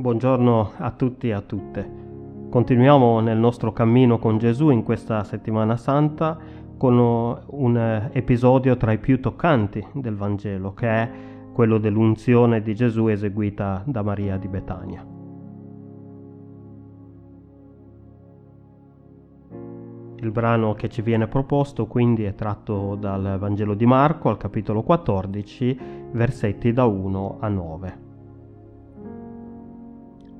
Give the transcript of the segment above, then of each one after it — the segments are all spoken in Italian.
buongiorno a tutti e a tutte. Continuiamo nel nostro cammino con Gesù in questa settimana santa con un episodio tra i più toccanti del Vangelo, che è quello dell'unzione di Gesù eseguita da Maria di Betania. Il brano che ci viene proposto quindi è tratto dal Vangelo di Marco al capitolo 14, versetti da 1 a 9.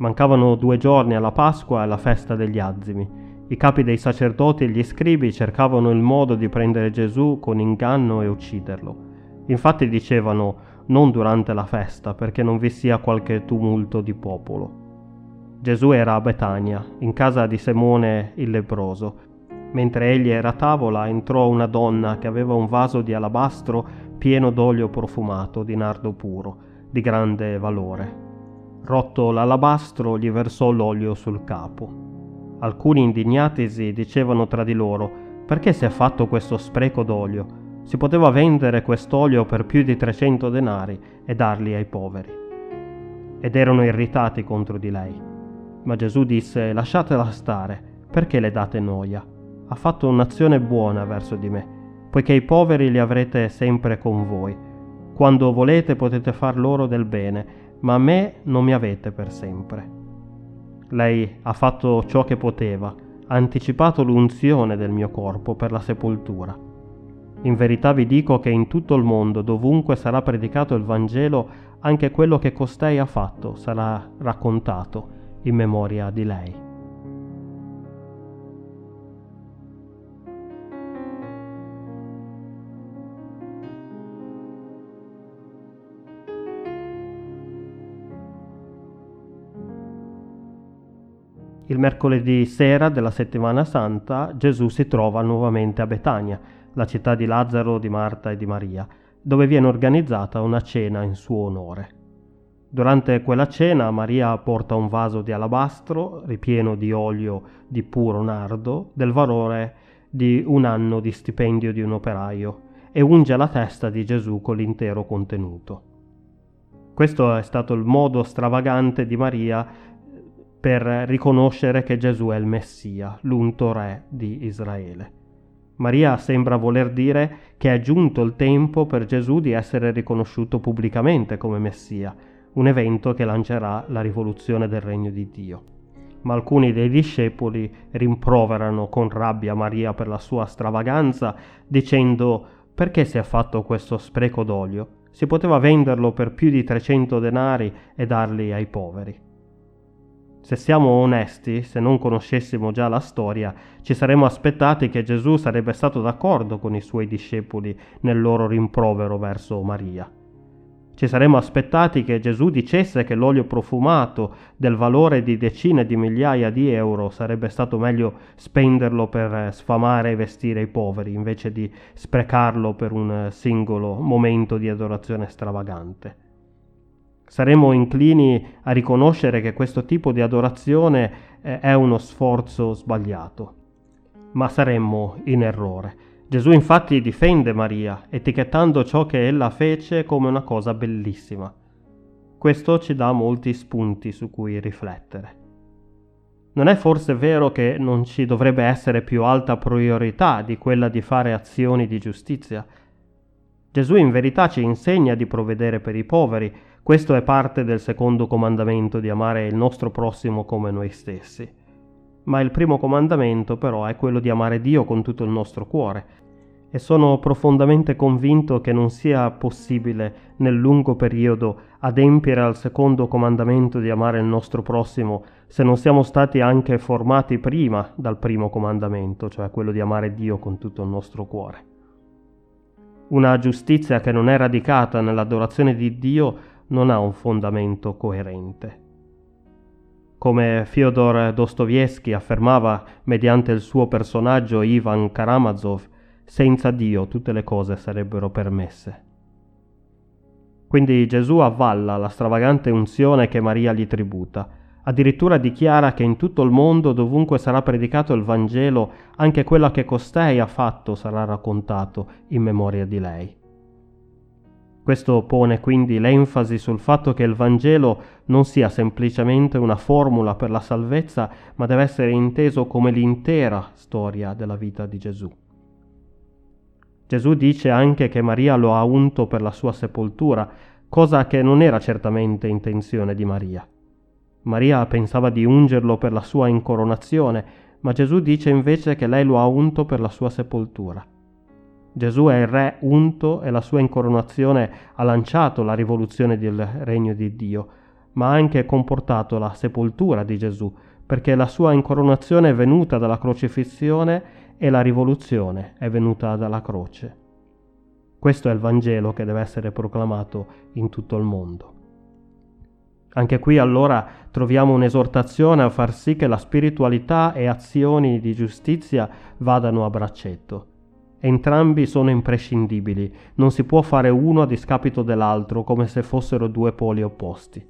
Mancavano due giorni alla Pasqua e alla festa degli azimi. I capi dei sacerdoti e gli scribi cercavano il modo di prendere Gesù con inganno e ucciderlo. Infatti dicevano non durante la festa perché non vi sia qualche tumulto di popolo. Gesù era a Betania, in casa di Simone il lebroso. Mentre egli era a tavola entrò una donna che aveva un vaso di alabastro pieno d'olio profumato di nardo puro, di grande valore. Rotto l'alabastro gli versò l'olio sul capo. Alcuni indignatisi dicevano tra di loro perché si è fatto questo spreco d'olio? Si poteva vendere quest'olio per più di 300 denari e darli ai poveri. Ed erano irritati contro di lei. Ma Gesù disse lasciatela stare, perché le date noia? Ha fatto un'azione buona verso di me, poiché i poveri li avrete sempre con voi. Quando volete potete far loro del bene ma a me non mi avete per sempre. Lei ha fatto ciò che poteva, ha anticipato l'unzione del mio corpo per la sepoltura. In verità vi dico che in tutto il mondo, dovunque sarà predicato il Vangelo, anche quello che costei ha fatto sarà raccontato in memoria di lei. Il mercoledì sera della settimana santa Gesù si trova nuovamente a Betania, la città di Lazzaro, di Marta e di Maria, dove viene organizzata una cena in suo onore. Durante quella cena Maria porta un vaso di alabastro ripieno di olio di puro nardo del valore di un anno di stipendio di un operaio e unge la testa di Gesù con l'intero contenuto. Questo è stato il modo stravagante di Maria per riconoscere che Gesù è il Messia, l'unto re di Israele. Maria sembra voler dire che è giunto il tempo per Gesù di essere riconosciuto pubblicamente come Messia, un evento che lancerà la rivoluzione del regno di Dio. Ma alcuni dei discepoli rimproverano con rabbia Maria per la sua stravaganza, dicendo perché si è fatto questo spreco d'olio? Si poteva venderlo per più di 300 denari e darli ai poveri. Se siamo onesti, se non conoscessimo già la storia, ci saremmo aspettati che Gesù sarebbe stato d'accordo con i suoi discepoli nel loro rimprovero verso Maria. Ci saremmo aspettati che Gesù dicesse che l'olio profumato del valore di decine di migliaia di euro sarebbe stato meglio spenderlo per sfamare e vestire i poveri invece di sprecarlo per un singolo momento di adorazione stravagante. Saremmo inclini a riconoscere che questo tipo di adorazione eh, è uno sforzo sbagliato, ma saremmo in errore. Gesù infatti difende Maria, etichettando ciò che ella fece come una cosa bellissima. Questo ci dà molti spunti su cui riflettere. Non è forse vero che non ci dovrebbe essere più alta priorità di quella di fare azioni di giustizia? Gesù in verità ci insegna di provvedere per i poveri, questo è parte del secondo comandamento di amare il nostro prossimo come noi stessi. Ma il primo comandamento però è quello di amare Dio con tutto il nostro cuore. E sono profondamente convinto che non sia possibile nel lungo periodo adempiere al secondo comandamento di amare il nostro prossimo se non siamo stati anche formati prima dal primo comandamento, cioè quello di amare Dio con tutto il nostro cuore. Una giustizia che non è radicata nell'adorazione di Dio non ha un fondamento coerente. Come Fyodor Dostoevsky affermava mediante il suo personaggio Ivan Karamazov, senza Dio tutte le cose sarebbero permesse. Quindi Gesù avvalla la stravagante unzione che Maria gli tributa, addirittura dichiara che in tutto il mondo, dovunque sarà predicato il Vangelo, anche quella che costei ha fatto sarà raccontato in memoria di lei. Questo pone quindi l'enfasi sul fatto che il Vangelo non sia semplicemente una formula per la salvezza, ma deve essere inteso come l'intera storia della vita di Gesù. Gesù dice anche che Maria lo ha unto per la sua sepoltura, cosa che non era certamente intenzione di Maria. Maria pensava di ungerlo per la sua incoronazione, ma Gesù dice invece che lei lo ha unto per la sua sepoltura. Gesù è il re unto e la sua incoronazione ha lanciato la rivoluzione del regno di Dio, ma ha anche comportato la sepoltura di Gesù, perché la sua incoronazione è venuta dalla crocifissione e la rivoluzione è venuta dalla croce. Questo è il Vangelo che deve essere proclamato in tutto il mondo. Anche qui allora troviamo un'esortazione a far sì che la spiritualità e azioni di giustizia vadano a braccetto. Entrambi sono imprescindibili, non si può fare uno a discapito dell'altro come se fossero due poli opposti.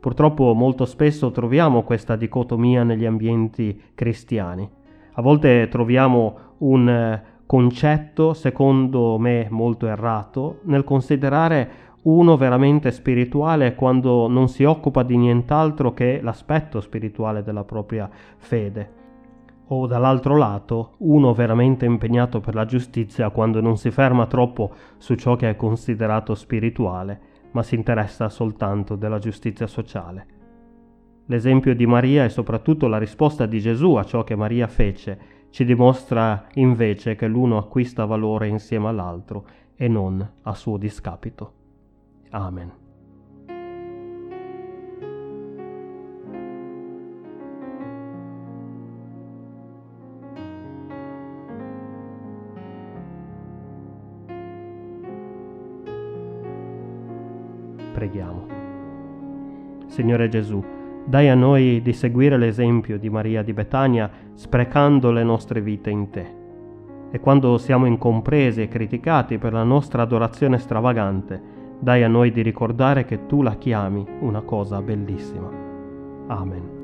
Purtroppo molto spesso troviamo questa dicotomia negli ambienti cristiani. A volte troviamo un eh, concetto, secondo me molto errato, nel considerare uno veramente spirituale quando non si occupa di nient'altro che l'aspetto spirituale della propria fede. O dall'altro lato, uno veramente impegnato per la giustizia quando non si ferma troppo su ciò che è considerato spirituale, ma si interessa soltanto della giustizia sociale. L'esempio di Maria e soprattutto la risposta di Gesù a ciò che Maria fece ci dimostra invece che l'uno acquista valore insieme all'altro e non a suo discapito. Amen. Preghiamo. Signore Gesù, dai a noi di seguire l'esempio di Maria di Betania sprecando le nostre vite in te. E quando siamo incompresi e criticati per la nostra adorazione stravagante, dai a noi di ricordare che tu la chiami una cosa bellissima. Amen.